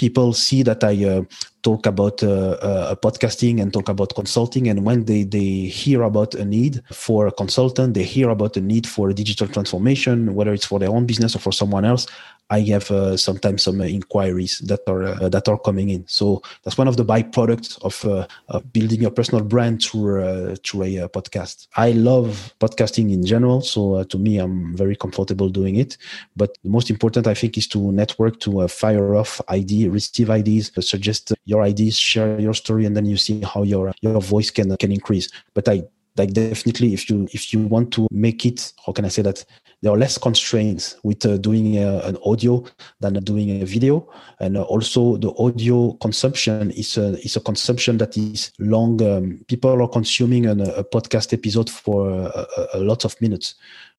people see that I uh, talk about uh, uh, podcasting and talk about consulting. And when they, they hear about a need for a consultant, they hear about a need for a digital transformation, whether it's for their own business or for someone else, I have uh, sometimes some inquiries that are uh, that are coming in. So that's one of the byproducts of, uh, of building your personal brand through uh, through a, podcast. I love podcasting in general, so to me, I'm very comfortable doing it. But the most important, I think, is to network, to fire off ID, receive IDs, suggest your ideas, share your story, and then you see how your your voice can can increase. But I like definitely if you if you want to make it how can i say that? There are less constraints with uh, doing uh, an audio than doing a video. And uh, also the audio consumption is a, is a consumption that is long um, people are consuming an, a podcast episode for a, a lot of minutes